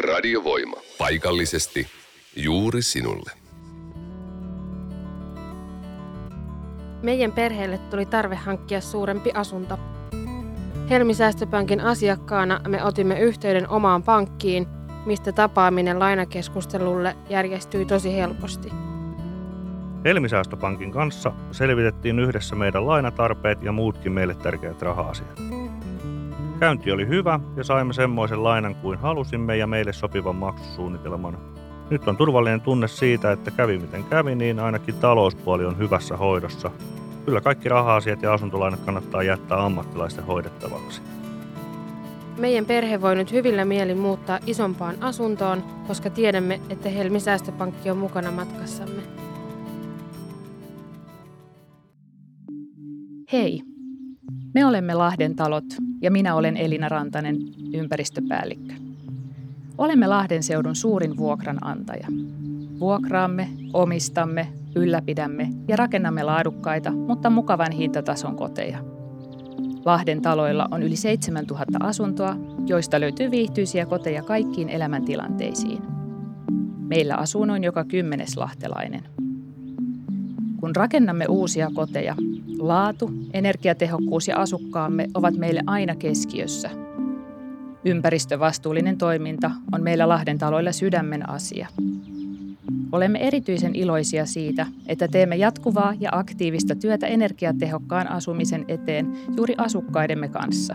Radiovoima. Paikallisesti juuri sinulle. Meidän perheelle tuli tarve hankkia suurempi asunto. Helmisäästöpankin asiakkaana me otimme yhteyden omaan pankkiin, mistä tapaaminen lainakeskustelulle järjestyi tosi helposti. Helmisäästöpankin kanssa selvitettiin yhdessä meidän lainatarpeet ja muutkin meille tärkeät raha-asiat. Käynti oli hyvä ja saimme semmoisen lainan kuin halusimme ja meille sopivan maksusuunnitelman. Nyt on turvallinen tunne siitä, että kävi miten kävi, niin ainakin talouspuoli on hyvässä hoidossa. Kyllä kaikki raha-asiat ja asuntolainat kannattaa jättää ammattilaisten hoidettavaksi. Meidän perhe voi nyt hyvillä mielin muuttaa isompaan asuntoon, koska tiedämme, että Helmi Säästöpankki on mukana matkassamme. Hei! Me olemme Lahden talot ja minä olen Elina Rantanen, ympäristöpäällikkö. Olemme Lahden seudun suurin vuokranantaja. Vuokraamme, omistamme, ylläpidämme ja rakennamme laadukkaita, mutta mukavan hintatason koteja. Lahden taloilla on yli 7000 asuntoa, joista löytyy viihtyisiä koteja kaikkiin elämäntilanteisiin. Meillä asuu noin joka kymmenes lahtelainen. Kun rakennamme uusia koteja, laatu, energiatehokkuus ja asukkaamme ovat meille aina keskiössä. Ympäristövastuullinen toiminta on meillä Lahden taloilla sydämen asia. Olemme erityisen iloisia siitä, että teemme jatkuvaa ja aktiivista työtä energiatehokkaan asumisen eteen juuri asukkaidemme kanssa.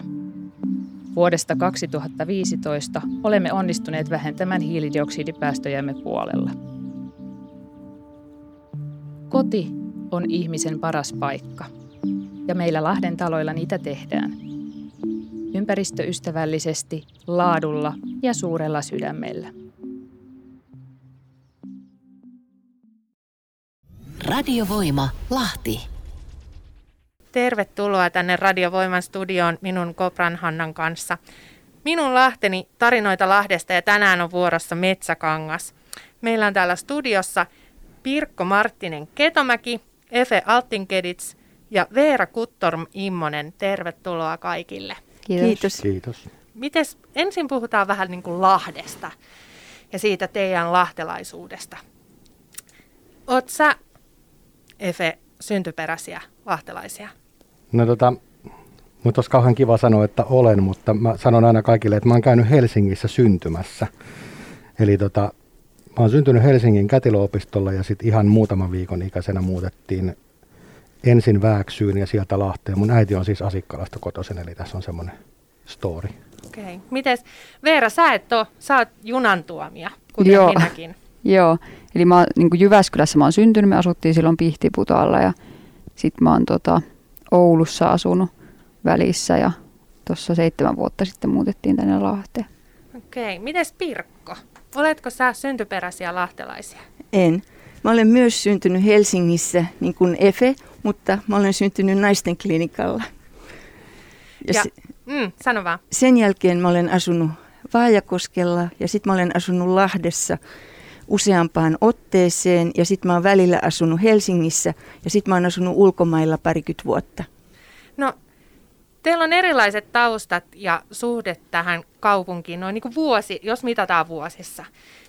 Vuodesta 2015 olemme onnistuneet vähentämään hiilidioksidipäästöjämme puolella. Koti on ihmisen paras paikka. Ja meillä Lahden taloilla niitä tehdään. Ympäristöystävällisesti, laadulla ja suurella sydämellä. Radiovoima Lahti. Tervetuloa tänne Radiovoiman studioon minun Kopran Hannan kanssa. Minun Lahteni tarinoita Lahdesta ja tänään on vuorossa Metsäkangas. Meillä on täällä studiossa Pirkko Marttinen Ketomäki, Efe Altinkedits ja Veera Kuttorm Immonen. Tervetuloa kaikille. Kiitos. Kiitos. Kiitos. Mites, ensin puhutaan vähän niin kuin Lahdesta ja siitä teidän lahtelaisuudesta. Oot sä, Efe, syntyperäisiä lahtelaisia? No tota, mutta olisi kauhean kiva sanoa, että olen, mutta mä sanon aina kaikille, että mä oon käynyt Helsingissä syntymässä. Eli tota, mä oon syntynyt Helsingin kätilöopistolla ja sitten ihan muutaman viikon ikäisenä muutettiin ensin Vääksyyn ja sieltä Lahteen. Mun äiti on siis Asikkalasta kotoisin, eli tässä on semmoinen story. Okei. Okay. Mites Veera, sä et ole, sä oot junan tuomia, kuten Joo. minäkin. Joo, eli mä oon, niin kuin Jyväskylässä mä oon syntynyt, me asuttiin silloin Pihtiputaalla ja sitten mä oon tota, Oulussa asunut välissä ja tuossa seitsemän vuotta sitten muutettiin tänne Lahteen. Okei. Okay. Mites Pirkko? Oletko sä syntyperäisiä lahtelaisia? En. Mä olen myös syntynyt Helsingissä, niin kuin Efe, mutta mä olen syntynyt naisten klinikalla. Ja, ja mm, sano vaan. Sen jälkeen mä olen asunut Vaajakoskella ja sitten mä olen asunut Lahdessa useampaan otteeseen ja sitten mä oon välillä asunut Helsingissä ja sitten mä oon asunut ulkomailla parikymmentä vuotta. Teillä on erilaiset taustat ja suhde tähän kaupunkiin, noin niin kuin vuosi, jos mitataan vuosissa.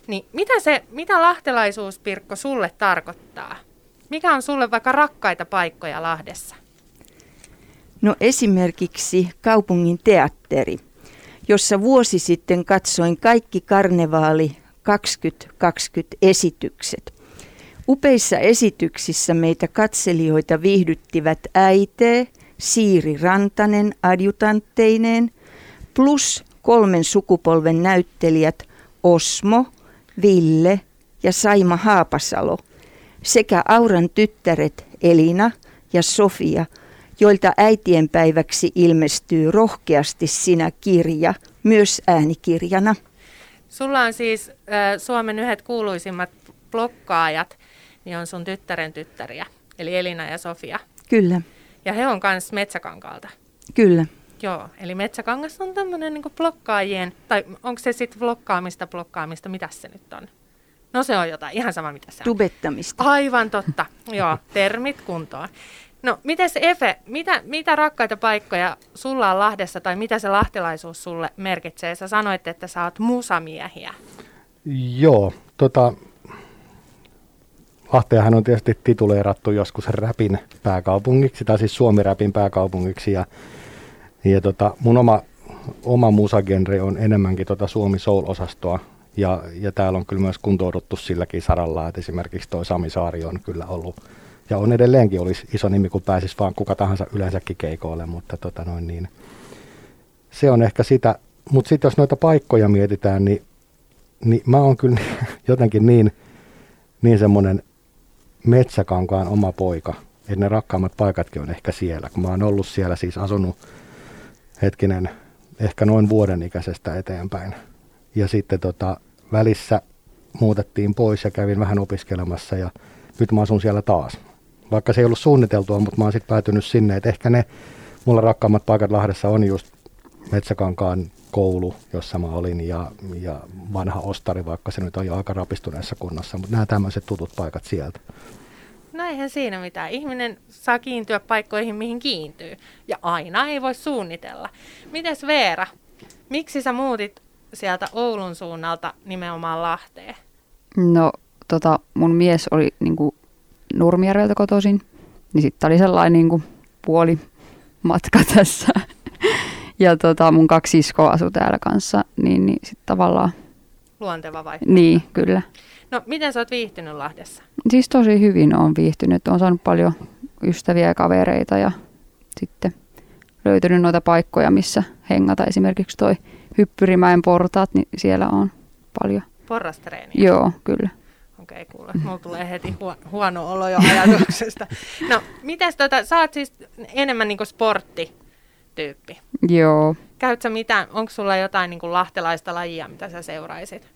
Niin mitä, se, mitä lahtelaisuus, Pirkko, sulle tarkoittaa? Mikä on sulle vaikka rakkaita paikkoja Lahdessa? No esimerkiksi kaupungin teatteri, jossa vuosi sitten katsoin kaikki karnevaali 2020 esitykset. Upeissa esityksissä meitä katselijoita viihdyttivät äite, Siiri Rantanen adjutantteineen, plus kolmen sukupolven näyttelijät Osmo, Ville ja Saima Haapasalo sekä Auran tyttäret Elina ja Sofia, joilta äitienpäiväksi ilmestyy rohkeasti sinä kirja, myös äänikirjana. Sulla on siis äh, Suomen yhdet kuuluisimmat blokkaajat, niin on sun tyttären tyttäriä, eli Elina ja Sofia. Kyllä. Ja he on myös Metsäkankaalta. Kyllä. Joo, eli Metsäkangas on tämmöinen niin blokkaajien, tai onko se sitten blokkaamista, blokkaamista, mitä se nyt on? No se on jotain, ihan sama mitä se on. Tubettamista. Aivan totta, joo, termit kuntoon. No, miten se Efe, mitä, mitä rakkaita paikkoja sulla on Lahdessa tai mitä se lahtilaisuus sulle merkitsee? Sä sanoit, että sä oot musamiehiä. Joo, tota, Lahteahan on tietysti tituleerattu joskus räpin pääkaupungiksi, tai siis Suomi-räpin pääkaupungiksi, ja, ja tota, mun oma, oma musagenre on enemmänkin tota Suomi Soul-osastoa, ja, ja täällä on kyllä myös kuntouduttu silläkin saralla, että esimerkiksi toi Sami Saari on kyllä ollut, ja on edelleenkin olisi iso nimi, kun pääsisi vaan kuka tahansa yleensäkin keikoille, mutta tota noin niin, se on ehkä sitä, mutta sitten jos noita paikkoja mietitään, niin, niin mä oon kyllä jotenkin niin, niin semmoinen metsäkankaan oma poika. Että ne rakkaammat paikatkin on ehkä siellä. Kun mä oon ollut siellä siis asunut hetkinen ehkä noin vuoden ikäisestä eteenpäin. Ja sitten tota, välissä muutettiin pois ja kävin vähän opiskelemassa ja nyt mä asun siellä taas. Vaikka se ei ollut suunniteltua, mutta mä oon sitten päätynyt sinne, että ehkä ne mulla rakkaammat paikat Lahdessa on just Metsäkankaan koulu, jossa mä olin, ja, ja vanha ostari, vaikka se nyt on jo aika rapistuneessa kunnossa, mutta nämä tämmöiset tutut paikat sieltä. No eihän siinä mitään. Ihminen saa kiintyä paikkoihin, mihin kiintyy. Ja aina ei voi suunnitella. Mites Veera, miksi sä muutit sieltä Oulun suunnalta nimenomaan Lahteen? No, tota, mun mies oli niinku Nurmijärveltä kotoisin, niin sitten oli sellainen niinku puoli matka tässä. Ja tota, mun kaksi siskoa asui täällä kanssa, niin, niin sitten tavallaan... Luonteva vai? Niin, kyllä. No, miten sä oot viihtynyt Lahdessa? Siis tosi hyvin on viihtynyt. on saanut paljon ystäviä ja kavereita ja sitten löytynyt noita paikkoja, missä hengata. Esimerkiksi toi Hyppyrimäen portaat, niin siellä on paljon. Porrastreeniä? Joo, kyllä. Okei, okay, kuule. Mulla tulee heti huo- huono olo jo ajatuksesta. No, mitäs tota, sä oot siis enemmän niinku sporttityyppi. Joo. Käyt sä mitään, onko sulla jotain niinku lahtelaista lajia, mitä sä seuraisit?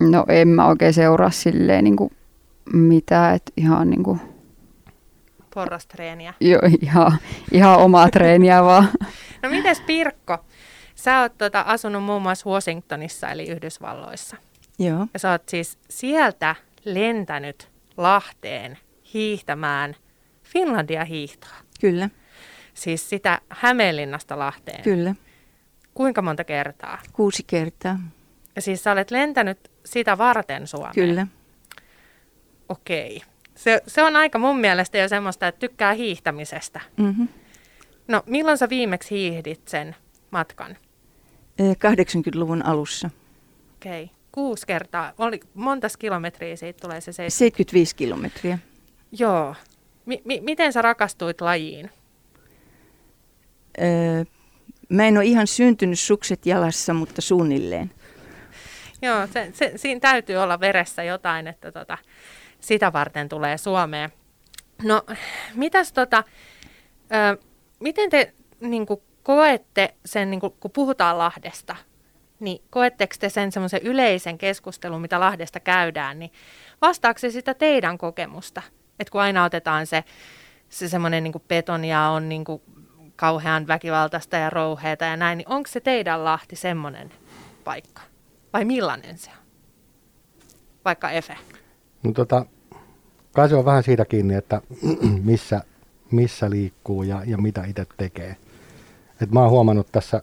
No en mä oikein seuraa silleen niin kuin mitään, että ihan niin kuin... Porrastreeniä. Joo, ihan, ihan omaa treeniä vaan. No mites Pirkko? Sä oot tota, asunut muun muassa Washingtonissa eli Yhdysvalloissa. Joo. Ja sä oot siis sieltä lentänyt Lahteen hiihtämään Finlandia hiihtoa. Kyllä. Siis sitä Hämeenlinnasta Lahteen. Kyllä. Kuinka monta kertaa? Kuusi kertaa. Ja siis sä olet lentänyt sitä varten Suomeen? Kyllä. Okei. Se, se on aika mun mielestä jo semmoista, että tykkää hiihtämisestä. Mm-hmm. No milloin sä viimeksi hiihdit sen matkan? 80-luvun alussa. Okei. Kuusi kertaa. Oli, montas kilometriä siitä tulee se 70? 75 kilometriä. Joo. Mi- mi- miten sä rakastuit lajiin? Mä en ole ihan syntynyt sukset jalassa, mutta suunnilleen. Joo, se, se, siinä täytyy olla veressä jotain, että tota, sitä varten tulee Suomeen. No, mitäs tota, ö, miten te niin kuin, koette sen, niin kuin, kun puhutaan Lahdesta, niin koetteko te sen semmoisen yleisen keskustelun, mitä Lahdesta käydään, niin vastaako se sitä teidän kokemusta? Että kun aina otetaan se, se semmoinen niin betonia on niin kuin kauhean väkivaltaista ja rouheita ja näin, niin onko se teidän Lahti semmoinen paikka? Vai millainen se on? Vaikka Efe. No tota, kai se on vähän siitä kiinni, että missä, missä liikkuu ja, ja mitä itse tekee. Et mä oon huomannut tässä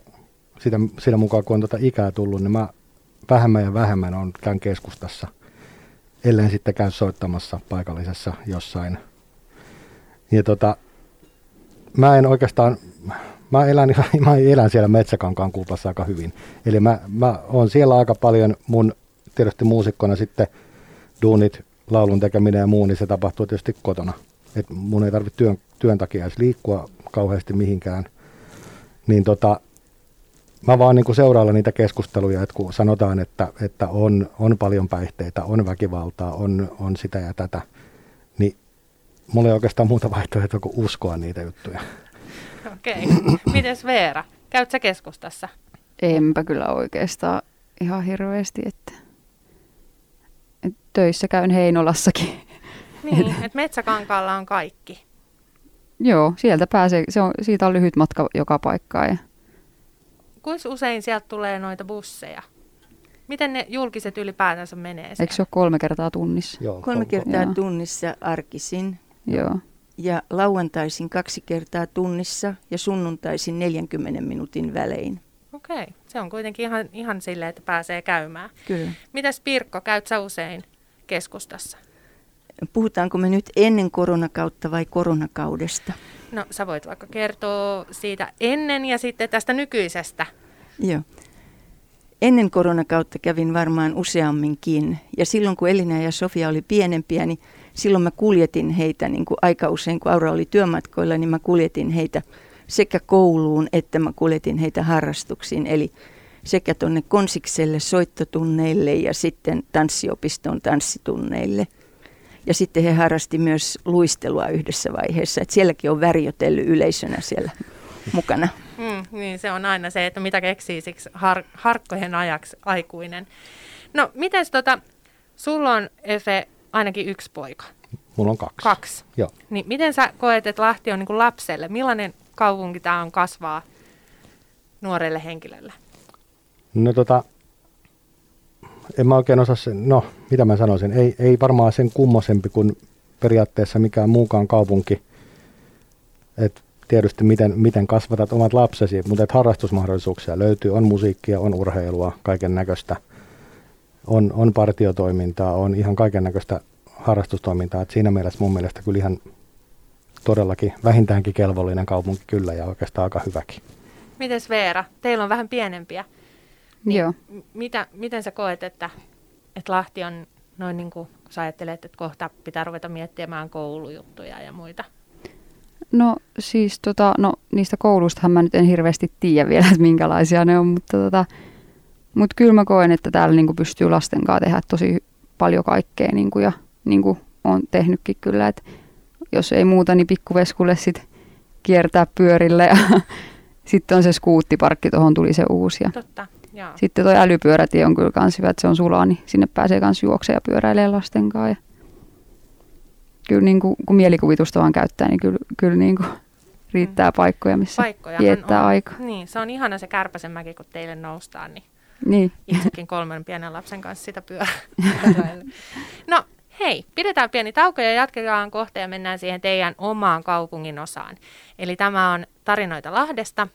sitä, sitä mukaan, kun on tota ikää tullut, niin mä vähemmän ja vähemmän on käyn keskustassa, ellen sitten käy soittamassa paikallisessa jossain. Ja tota, mä en oikeastaan, mä elän, mä elän siellä Metsäkankaan kuplassa aika hyvin. Eli mä, mä oon siellä aika paljon mun, tietysti muusikkona sitten duunit, laulun tekeminen ja muu, niin se tapahtuu tietysti kotona. Et mun ei tarvitse työn, työn takia edes liikkua kauheasti mihinkään. Niin tota, mä vaan niin seurailla niitä keskusteluja, että kun sanotaan, että, että on, on paljon päihteitä, on väkivaltaa, on, on sitä ja tätä, mulla ei oikeastaan muuta vaihtoehtoa kuin uskoa niitä juttuja. Okei. Okay. Mites Veera? Käyt sä keskustassa? Enpä kyllä oikeastaan ihan hirveästi, että, että töissä käyn Heinolassakin. Niin, että Metsäkankaalla on kaikki. Joo, sieltä pääsee, se on, siitä on lyhyt matka joka paikkaan. Ja... Kuinka usein sieltä tulee noita busseja? Miten ne julkiset ylipäätänsä menee siellä? Eikö se ole kolme kertaa tunnissa? Joo, Kolme kol- kertaa Joo. tunnissa arkisin. Joo. ja lauantaisin kaksi kertaa tunnissa ja sunnuntaisin 40 minuutin välein. Okei, se on kuitenkin ihan, ihan silleen, että pääsee käymään. Kyllä. Mitäs Pirkko, käyt sä usein keskustassa? Puhutaanko me nyt ennen koronakautta vai koronakaudesta? No sä voit vaikka kertoa siitä ennen ja sitten tästä nykyisestä. Joo. Ennen koronakautta kävin varmaan useamminkin. Ja silloin kun Elina ja Sofia oli pienempiä, niin silloin mä kuljetin heitä niin kuin aika usein, kun Aura oli työmatkoilla, niin mä kuljetin heitä sekä kouluun että mä kuljetin heitä harrastuksiin. Eli sekä tuonne konsikselle soittotunneille ja sitten tanssiopiston tanssitunneille. Ja sitten he harrasti myös luistelua yhdessä vaiheessa. että sielläkin on värjotellyt yleisönä siellä mukana. Mm, niin se on aina se, että mitä keksii siksi har, harkkojen ajaksi aikuinen. No, miten tota, sulla on Efe ainakin yksi poika. Mulla on kaksi. Kaksi. Joo. Niin miten sä koet, että Lahti on niin kuin lapselle? Millainen kaupunki tämä on kasvaa nuorelle henkilölle? No tota, en mä oikein osaa sen, no mitä mä sanoisin, ei, ei varmaan sen kummosempi kuin periaatteessa mikään muukaan kaupunki. Et tietysti miten, miten kasvatat omat lapsesi, mutta et harrastusmahdollisuuksia löytyy, on musiikkia, on urheilua, kaiken näköistä. On, on partiotoimintaa, on ihan kaiken näköistä harrastustoimintaa. Et siinä mielessä mun mielestä kyllä ihan todellakin vähintäänkin kelvollinen kaupunki kyllä ja oikeastaan aika hyväkin. Mites Veera? Teillä on vähän pienempiä. Niin Joo. Mitä, miten sä koet, että, että Lahti on noin niin kuin, kun sä ajattelet, että kohta pitää ruveta miettimään koulujuttuja ja muita? No siis tota, no, niistä koulustahan mä nyt en hirveästi tiedä vielä, että minkälaisia ne on, mutta tota, mut kyllä mä koen, että täällä niin pystyy lasten kanssa tehdä tosi paljon kaikkea niin kuin, ja niin kuin on tehnytkin kyllä, että jos ei muuta, niin pikkuveskulle sitten kiertää pyörille ja sitten on se skuuttiparkki, tuohon tuli se uusi. Ja Totta, joo. Sitten tuo älypyörätie on kyllä kans hyvä, että se on sulaa, niin sinne pääsee kans juoksemaan ja pyöräilee lasten kanssa. Ja kyllä niin kuin, kun mielikuvitusta vaan käyttää, niin kyllä, kyllä niin kuin riittää mm. paikkoja, missä Paikkojahan viettää on, aikaa. Niin, se on ihana se Kärpäsenmäki, kun teille noustaan, niin, niin. itsekin kolmen pienen lapsen kanssa sitä pyörää. no hei, pidetään pieni tauko ja jatketaan kohta ja mennään siihen teidän omaan kaupungin osaan. Eli tämä on Tarinoita Lahdesta,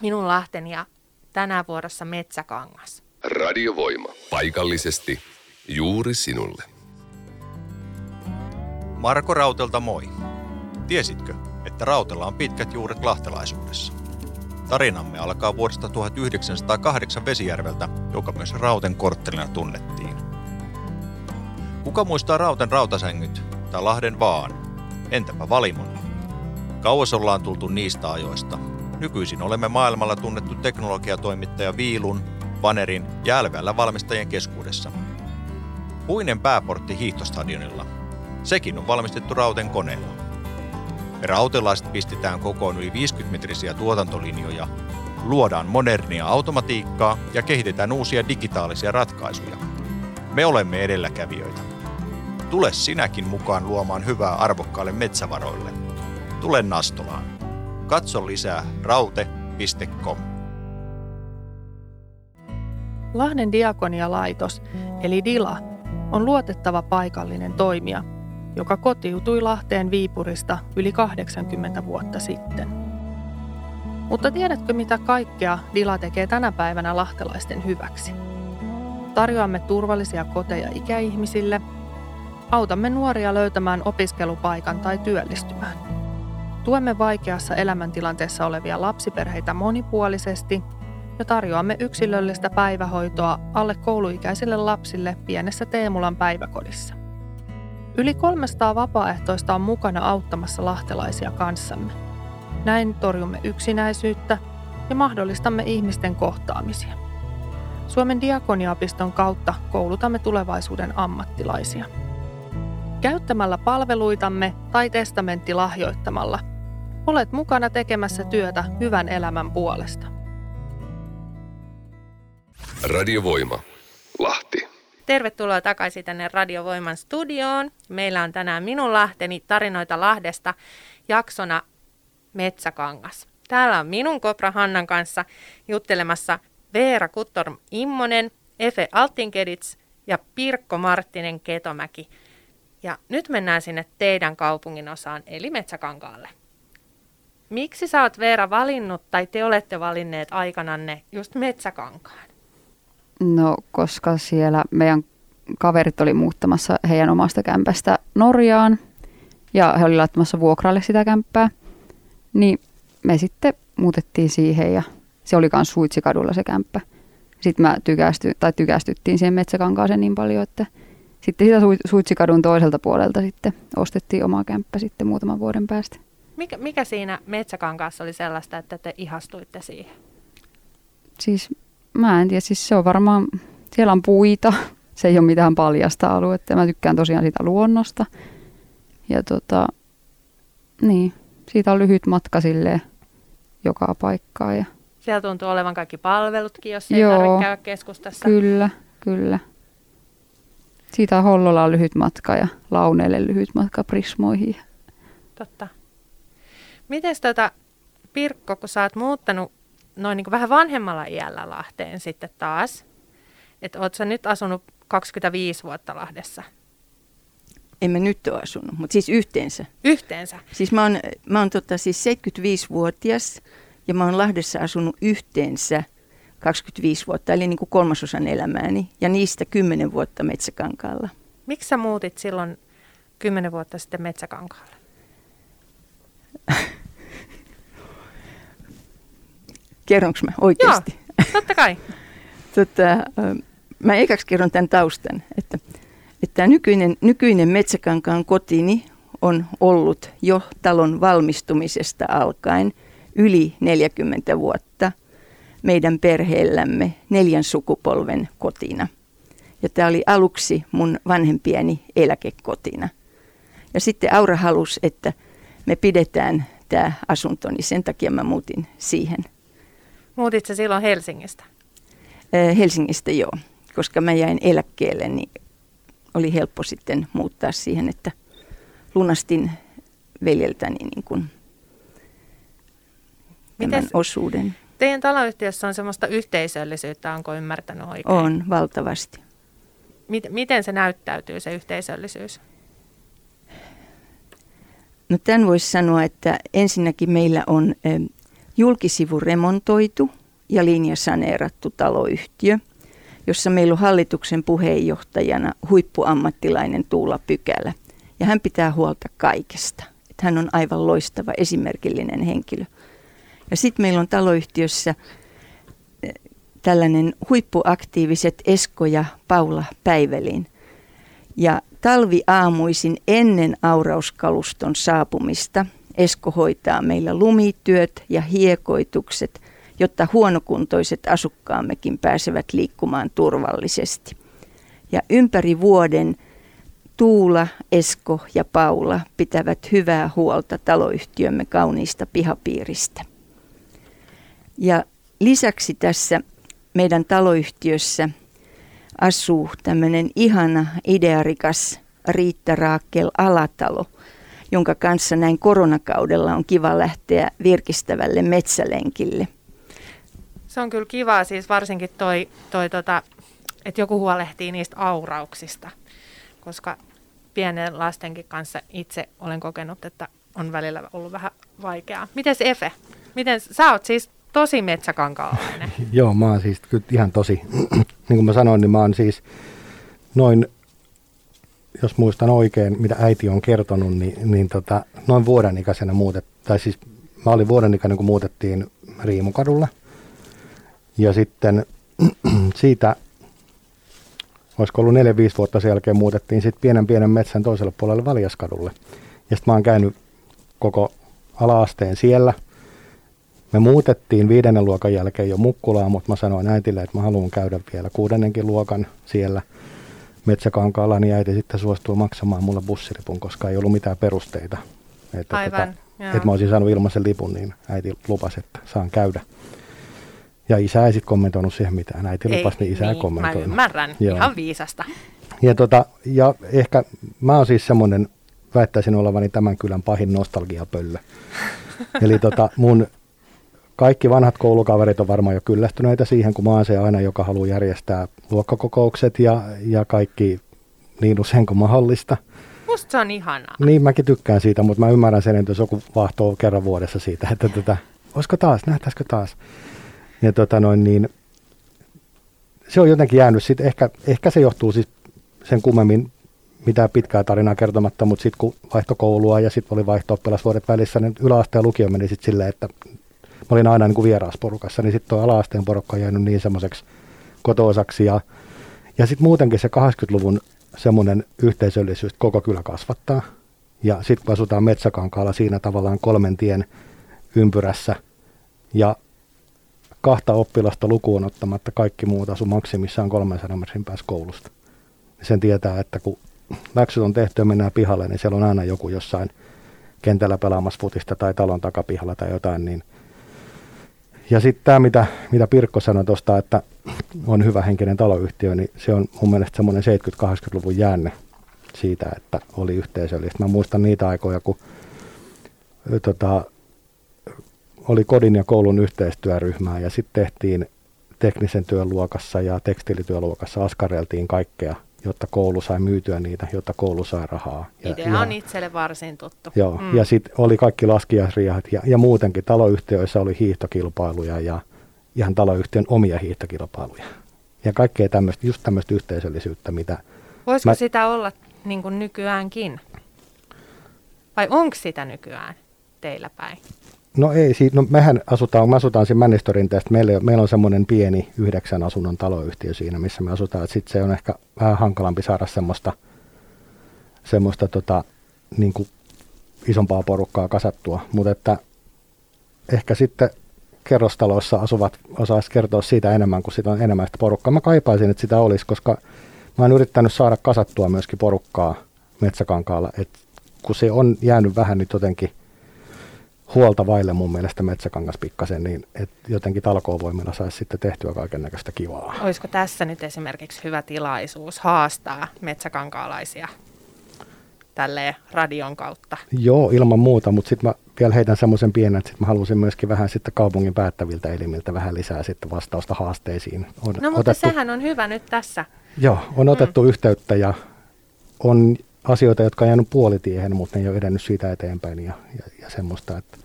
minun Lahteni ja tänä vuorossa Metsäkangas. Radiovoima. Paikallisesti juuri sinulle. Marko Rautelta moi. Tiesitkö, että Rautella on pitkät juuret lahtelaisuudessa? Tarinamme alkaa vuodesta 1908 Vesijärveltä, joka myös Rauten korttelina tunnettiin. Kuka muistaa Rauten rautasängyt tai Lahden vaan? Entäpä Valimon? Kauas ollaan tultu niistä ajoista. Nykyisin olemme maailmalla tunnettu teknologiatoimittaja Viilun, Vanerin ja LVL valmistajien keskuudessa. Puinen pääportti hiihtostadionilla. Sekin on valmistettu Rauten koneella. Me rautelaiset pistetään kokoon yli 50-metrisiä tuotantolinjoja, luodaan modernia automatiikkaa ja kehitetään uusia digitaalisia ratkaisuja. Me olemme edelläkävijöitä. Tule sinäkin mukaan luomaan hyvää arvokkaalle metsävaroille. Tule Nastolaan. Katso lisää raute.com. Lahden diakonialaitos, eli DILA, on luotettava paikallinen toimija, joka kotiutui Lahteen Viipurista yli 80 vuotta sitten. Mutta tiedätkö mitä kaikkea DILA tekee tänä päivänä lahtelaisten hyväksi? Tarjoamme turvallisia koteja ikäihmisille, autamme nuoria löytämään opiskelupaikan tai työllistymään. Tuemme vaikeassa elämäntilanteessa olevia lapsiperheitä monipuolisesti ja tarjoamme yksilöllistä päivähoitoa alle kouluikäisille lapsille pienessä Teemulan päiväkodissa. Yli 300 vapaaehtoista on mukana auttamassa lahtelaisia kanssamme. Näin torjumme yksinäisyyttä ja mahdollistamme ihmisten kohtaamisia. Suomen diakoniapiston kautta koulutamme tulevaisuuden ammattilaisia. Käyttämällä palveluitamme tai testamenttilahjoittamalla olet mukana tekemässä työtä hyvän elämän puolesta. Radiovoima. Lahti. Tervetuloa takaisin tänne Radiovoiman studioon. Meillä on tänään minun Lahteni tarinoita Lahdesta jaksona Metsäkangas. Täällä on minun Kopra Hannan kanssa juttelemassa Veera Kuttorm Immonen, Efe Altinkedits ja Pirkko Marttinen Ketomäki. Ja nyt mennään sinne teidän kaupungin osaan, eli Metsäkankaalle. Miksi sä oot Veera valinnut, tai te olette valinneet aikananne just Metsäkankaan? No, koska siellä meidän kaverit oli muuttamassa heidän omasta kämpästä Norjaan ja he oli laittamassa vuokralle sitä kämppää, niin me sitten muutettiin siihen ja se oli myös Suitsikadulla se kämppä. Sitten mä tykästy, tai tykästyttiin siihen metsäkankaaseen niin paljon, että sitten sitä Suitsikadun toiselta puolelta sitten ostettiin oma kämppä sitten muutaman vuoden päästä. Mikä, mikä siinä metsäkankaassa oli sellaista, että te ihastuitte siihen? Siis mä en tiedä, siis se on varmaan, siellä on puita, se ei ole mitään paljasta aluetta. Mä tykkään tosiaan sitä luonnosta. Ja tota, niin, siitä on lyhyt matka silleen joka paikkaan. Ja... Siellä tuntuu olevan kaikki palvelutkin, jos ei Joo, tarvitse käydä keskustassa. Kyllä, kyllä. Siitä on Hollola on lyhyt matka ja Launeelle lyhyt matka Prismoihin. Totta. Miten tota, Pirkko, kun sä oot muuttanut noin niin vähän vanhemmalla iällä Lahteen sitten taas, että oot sä nyt asunut 25 vuotta Lahdessa? En mä nyt ole asunut, mutta siis yhteensä. Yhteensä? Siis mä oon, mä oon tota, siis 75-vuotias ja mä oon Lahdessa asunut yhteensä 25 vuotta, eli niin kuin kolmasosan elämääni, ja niistä 10 vuotta Metsäkankaalla. Miksi sä muutit silloin 10 vuotta sitten Metsäkankaalle? Kerronko mä oikeasti? Joo, totta kai. tota, mä ekaksi kerron tämän taustan, että, että tämä nykyinen, nykyinen Metsäkankaan kotini on ollut jo talon valmistumisesta alkaen yli 40 vuotta meidän perheellämme neljän sukupolven kotina. Ja tämä oli aluksi mun vanhempieni eläkekotina. Ja sitten Aura halusi, että me pidetään tämä asunto, niin sen takia mä muutin siihen. Muutit se silloin Helsingistä? Helsingistä joo koska mä jäin eläkkeelle, niin oli helppo sitten muuttaa siihen, että lunastin veljeltäni niin kuin tämän osuuden. Teidän taloyhtiössä on semmoista yhteisöllisyyttä, onko ymmärtänyt oikein? On, valtavasti. Miten se näyttäytyy, se yhteisöllisyys? No tämän voisi sanoa, että ensinnäkin meillä on julkisivu remontoitu ja linjasaneerattu taloyhtiö – jossa meillä on hallituksen puheenjohtajana huippuammattilainen Tuula Pykälä. Ja hän pitää huolta kaikesta. Että hän on aivan loistava, esimerkillinen henkilö. Ja sitten meillä on taloyhtiössä eh, tällainen huippuaktiiviset Esko ja Paula Päivelin. Ja talviaamuisin ennen aurauskaluston saapumista Esko hoitaa meillä lumityöt ja hiekoitukset – jotta huonokuntoiset asukkaammekin pääsevät liikkumaan turvallisesti. Ja ympäri vuoden Tuula, Esko ja Paula pitävät hyvää huolta taloyhtiömme kauniista pihapiiristä. Ja lisäksi tässä meidän taloyhtiössä asuu tämmöinen ihana, idearikas Riitta Raakkel Alatalo, jonka kanssa näin koronakaudella on kiva lähteä virkistävälle metsälenkille – se on kyllä kiva, siis varsinkin toi, toi tota, että joku huolehtii niistä aurauksista, koska pienen lastenkin kanssa itse olen kokenut, että on välillä ollut vähän vaikeaa. Miten Efe? Miten, sä oot siis tosi metsäkankaalainen. Joo, mä oon siis kyllä ihan tosi, niin kuin mä sanoin, niin mä oon siis noin, jos muistan oikein, mitä äiti on kertonut, niin, niin tota, noin vuoden ikäisenä muutet, tai siis mä olin vuoden ikäinen, kun muutettiin Riimukadulle – ja sitten siitä, olisiko ollut 4-5 vuotta sen jälkeen, muutettiin sitten pienen pienen metsän toiselle puolelle Valjaskadulle. Ja sitten mä oon käynyt koko alaasteen siellä. Me muutettiin viidennen luokan jälkeen jo Mukkulaan, mutta mä sanoin äitille, että mä haluan käydä vielä kuudennenkin luokan siellä metsäkankaalla, niin äiti sitten suostui maksamaan mulle bussiripun, koska ei ollut mitään perusteita. Että, Aivan, tota, että mä olisin saanut ilmaisen lipun, niin äiti lupasi, että saan käydä. Ja isä ei sitten kommentoinut siihen mitään. Äiti ei, lupasi, niin isä niin, ei kommentoinut. Mä ymmärrän, Joo. ihan viisasta. Ja, tota, ja ehkä mä oon siis semmoinen, väittäisin olevani tämän kylän pahin nostalgiapöllö. Eli tota, mun kaikki vanhat koulukaverit on varmaan jo kyllästyneitä siihen, kun mä oon se aina, joka haluaa järjestää luokkakokoukset ja, ja kaikki niin usein kuin mahdollista. Musta se on ihanaa. Niin, mäkin tykkään siitä, mutta mä ymmärrän sen, että jos joku vahtoo kerran vuodessa siitä, että tätä, olisiko taas, nähtäisikö taas. Ja tota noin, niin se on jotenkin jäänyt sitten, ehkä, ehkä se johtuu siis sen kummemmin mitään pitkää tarinaa kertomatta, mutta sitten kun vaihto koulua ja sitten oli vaihto oppilasvuodet välissä, niin yläaste ja lukio meni sitten silleen, että mä olin aina niin kuin vieraasporukassa, niin sitten tuo ala-asteen porukka on jäänyt niin semmoiseksi kotoosaksi ja, ja sitten muutenkin se 80-luvun semmoinen yhteisöllisyys koko kylä kasvattaa. Ja sitten kun asutaan Metsäkankaalla siinä tavallaan kolmen tien ympyrässä ja kahta oppilasta lukuun ottamatta kaikki muut asu maksimissaan 300 metrin päässä koulusta. Sen tietää, että kun läksyt on tehty ja mennään pihalle, niin siellä on aina joku jossain kentällä pelaamassa futista tai talon takapihalla tai jotain. Niin. Ja sitten tämä, mitä, mitä Pirkko sanoi tuosta, että on hyvä henkinen taloyhtiö, niin se on mun mielestä semmoinen 70-80-luvun jäänne siitä, että oli yhteisöllistä. Mä muistan niitä aikoja, kun tota, oli kodin ja koulun yhteistyöryhmää ja sitten tehtiin teknisen työn luokassa ja tekstiilityöluokassa askareltiin kaikkea, jotta koulu sai myytyä niitä, jotta koulu sai rahaa. Ja, Idea ja, on itselle varsin tuttu. Joo, mm. ja sitten oli kaikki laskiaisriahat ja, ja muutenkin taloyhtiöissä oli hiihtokilpailuja ja ihan taloyhtiön omia hiihtokilpailuja. Ja kaikkea tämmöistä, just tämmöistä yhteisöllisyyttä, mitä... Voisiko mä, sitä olla niin kuin nykyäänkin? Vai onko sitä nykyään teillä päin? No ei, no mehän asutaan, me asutaan siinä Männistorin tästä, meillä, meillä on semmoinen pieni yhdeksän asunnon taloyhtiö siinä, missä me asutaan, sitten se on ehkä vähän hankalampi saada semmoista, semmoista tota, niin kuin isompaa porukkaa kasattua, mutta että ehkä sitten kerrostaloissa asuvat osaisi kertoa siitä enemmän, kun sitä on enemmän sitä porukkaa. Mä kaipaisin, että sitä olisi, koska mä oon yrittänyt saada kasattua myöskin porukkaa Metsäkankaalla, että kun se on jäänyt vähän nyt jotenkin huolta vaille mun mielestä Metsäkangas pikkasen, niin että jotenkin talkoovoimilla saisi sitten tehtyä kaiken näköistä kivaa. Olisiko tässä nyt esimerkiksi hyvä tilaisuus haastaa metsäkankaalaisia tälleen radion kautta? Joo, ilman muuta, mutta sitten mä vielä heitän semmoisen pienen, että sit mä haluaisin myöskin vähän sitten kaupungin päättäviltä elimiltä vähän lisää sitten vastausta haasteisiin. On no mutta otettu, sehän on hyvä nyt tässä. Joo, on otettu mm. yhteyttä ja on asioita, jotka on jäänyt puolitiehen, mutta ne ei ole edennyt siitä eteenpäin ja, ja, ja semmoista, että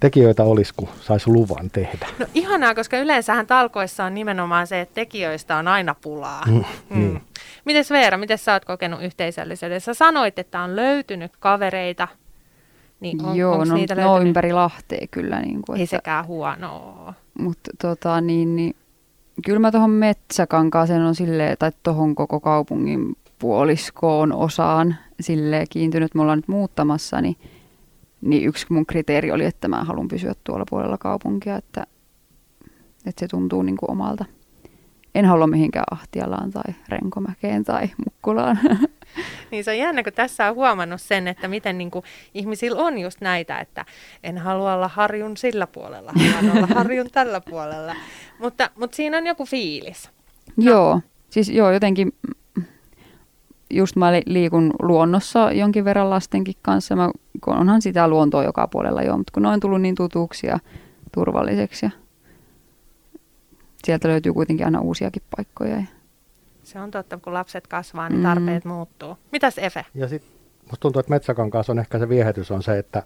tekijöitä olisi, kun saisi luvan tehdä. No ihanaa, koska yleensähän talkoissa on nimenomaan se, että tekijöistä on aina pulaa. Mm, mm. Niin. Mites Veera, miten sä oot kokenut yhteisöllisyyden? Sä sanoit, että on löytynyt kavereita. Niin on, Joo, no, niitä no ympäri Lahtea kyllä. Niin kuin, Ei että, sekään huonoa. Mutta tota, niin, niin, kyllä mä tuohon Metsäkankaaseen on silleen, tai tuohon koko kaupungin puoliskoon osaan sille kiintynyt. Me ollaan nyt muuttamassa, niin niin yksi mun kriteeri oli, että mä haluan pysyä tuolla puolella kaupunkia, että, että se tuntuu niin kuin omalta. En halua mihinkään Ahtialaan tai Renkomäkeen tai Mukkulaan. Niin se on jännä, kun tässä on huomannut sen, että miten niin kuin ihmisillä on just näitä, että en halua olla harjun sillä puolella, haluan olla harjun tällä puolella. Mutta, mutta siinä on joku fiilis. No. Joo, siis joo, jotenkin just mä liikun luonnossa jonkin verran lastenkin kanssa. Mä, kun onhan sitä luontoa joka puolella jo, mutta kun ne on tullut niin tutuksi ja turvalliseksi ja sieltä löytyy kuitenkin aina uusiakin paikkoja. Se on totta, kun lapset kasvaa, niin tarpeet mm. muuttuu. Mitäs Efe? Ja sit musta tuntuu, että Metsäkankaassa on ehkä se viehätys on se, että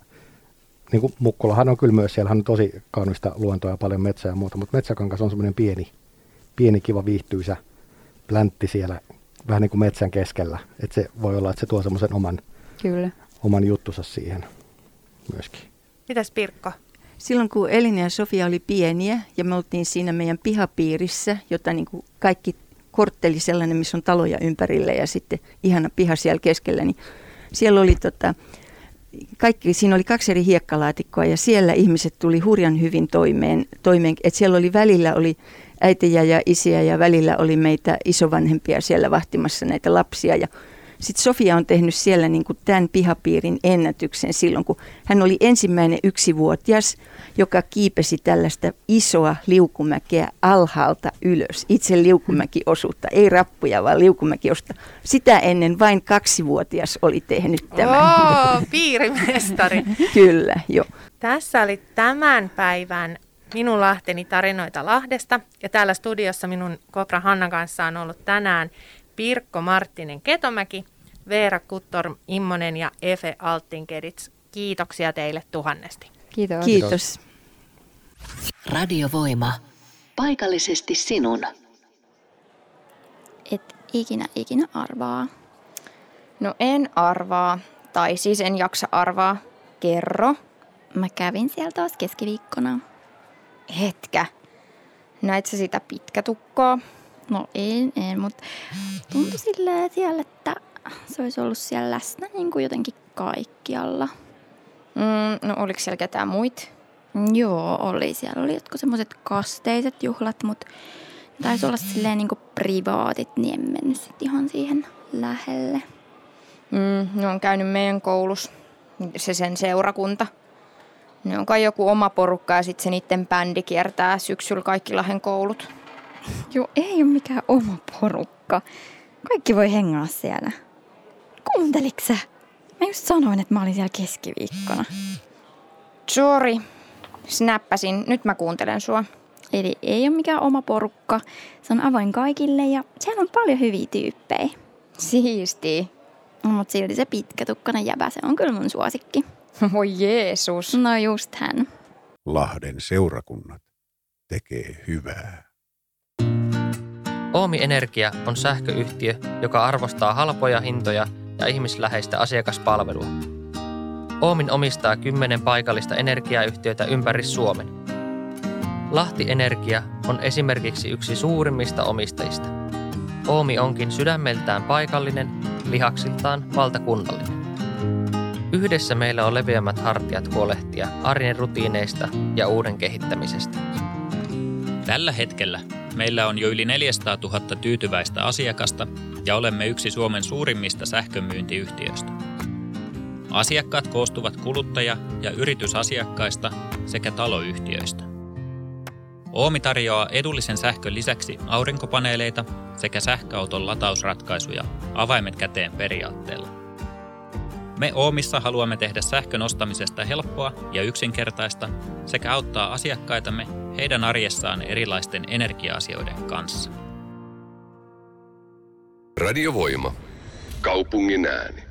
niin kuin Mukkulahan on kyllä myös, siellä on tosi kaunista luontoa ja paljon metsää ja muuta, mutta Metsäkankas on semmoinen pieni, pieni kiva viihtyisä pläntti siellä vähän niin kuin metsän keskellä. Että se voi olla, että se tuo semmoisen oman, Kyllä. oman juttusa siihen myöskin. Mitäs Pirkko? Silloin kun Elina ja Sofia oli pieniä ja me oltiin siinä meidän pihapiirissä, jota niin kuin kaikki kortteli sellainen, missä on taloja ympärillä ja sitten ihana piha siellä keskellä, niin siellä oli tota, kaikki, siinä oli kaksi eri hiekkalaatikkoa ja siellä ihmiset tuli hurjan hyvin toimeen, toimeen että siellä oli välillä oli äitiä ja isiä ja välillä oli meitä isovanhempia siellä vahtimassa näitä lapsia ja sitten Sofia on tehnyt siellä niin kuin tämän pihapiirin ennätyksen silloin, kun hän oli ensimmäinen yksivuotias, joka kiipesi tällaista isoa liukumäkeä alhaalta ylös. Itse liukumäkiosuutta, ei rappuja, vaan liukumäkiosuutta. Sitä ennen vain kaksivuotias oli tehnyt tämän. Oo, piirimestari. Kyllä, joo. Tässä oli tämän päivän minun Lahteni tarinoita Lahdesta. Ja täällä studiossa minun Kopra Hannan kanssa on ollut tänään Pirkko Marttinen Ketomäki, Veera Kuttorm Immonen ja Efe Alttinkedits. Kiitoksia teille tuhannesti. Kiitos. Kiitos. Radiovoima. Paikallisesti sinun. Et ikinä ikinä arvaa. No en arvaa, tai siis en jaksa arvaa. Kerro. Mä kävin siellä taas keskiviikkona. Hetkä. Näit sä sitä pitkätukkoa? No en, en, mutta tuntui silleen siellä, että se olisi ollut siellä läsnä niin kuin jotenkin kaikkialla. Mm, no oliko siellä ketään muit? Joo, oli. Siellä oli jotkut semmoiset kasteiset juhlat, mutta taisi olla silleen niin kuin privaatit, niin en mennyt sit ihan siihen lähelle. Mm, ne on käynyt meidän koulussa, se sen seurakunta. Ne on kai joku oma porukka ja sitten se niiden bändi kiertää syksyllä kaikki Lahden koulut. Joo, ei ole mikään oma porukka. Kaikki voi hengaa siellä. Kuunteliks sä? Mä just sanoin, että mä olin siellä keskiviikkona. Sorry. Snappasin. Nyt mä kuuntelen sua. Eli ei ole mikään oma porukka. Se on avoin kaikille ja siellä on paljon hyviä tyyppejä. Siisti. No, mutta silti se pitkätukkainen jäbä, se on kyllä mun suosikki. Voi Jeesus. No just hän. Lahden seurakunnat tekee hyvää. Oomi Energia on sähköyhtiö, joka arvostaa halpoja hintoja ja ihmisläheistä asiakaspalvelua. Oomin omistaa kymmenen paikallista energiayhtiötä ympäri Suomen. Lahti Energia on esimerkiksi yksi suurimmista omistajista. Oomi onkin sydämeltään paikallinen, lihaksiltaan valtakunnallinen. Yhdessä meillä on leveämmät hartiat huolehtia arjen rutiineista ja uuden kehittämisestä. Tällä hetkellä meillä on jo yli 400 000 tyytyväistä asiakasta ja olemme yksi Suomen suurimmista sähkömyyntiyhtiöistä. Asiakkaat koostuvat kuluttaja- ja yritysasiakkaista sekä taloyhtiöistä. Oomi tarjoaa edullisen sähkön lisäksi aurinkopaneeleita sekä sähköauton latausratkaisuja avaimet käteen periaatteella. Me Oomissa haluamme tehdä sähkön ostamisesta helppoa ja yksinkertaista sekä auttaa asiakkaitamme heidän arjessaan erilaisten energia-asioiden kanssa. Radiovoima. Kaupungin ääni.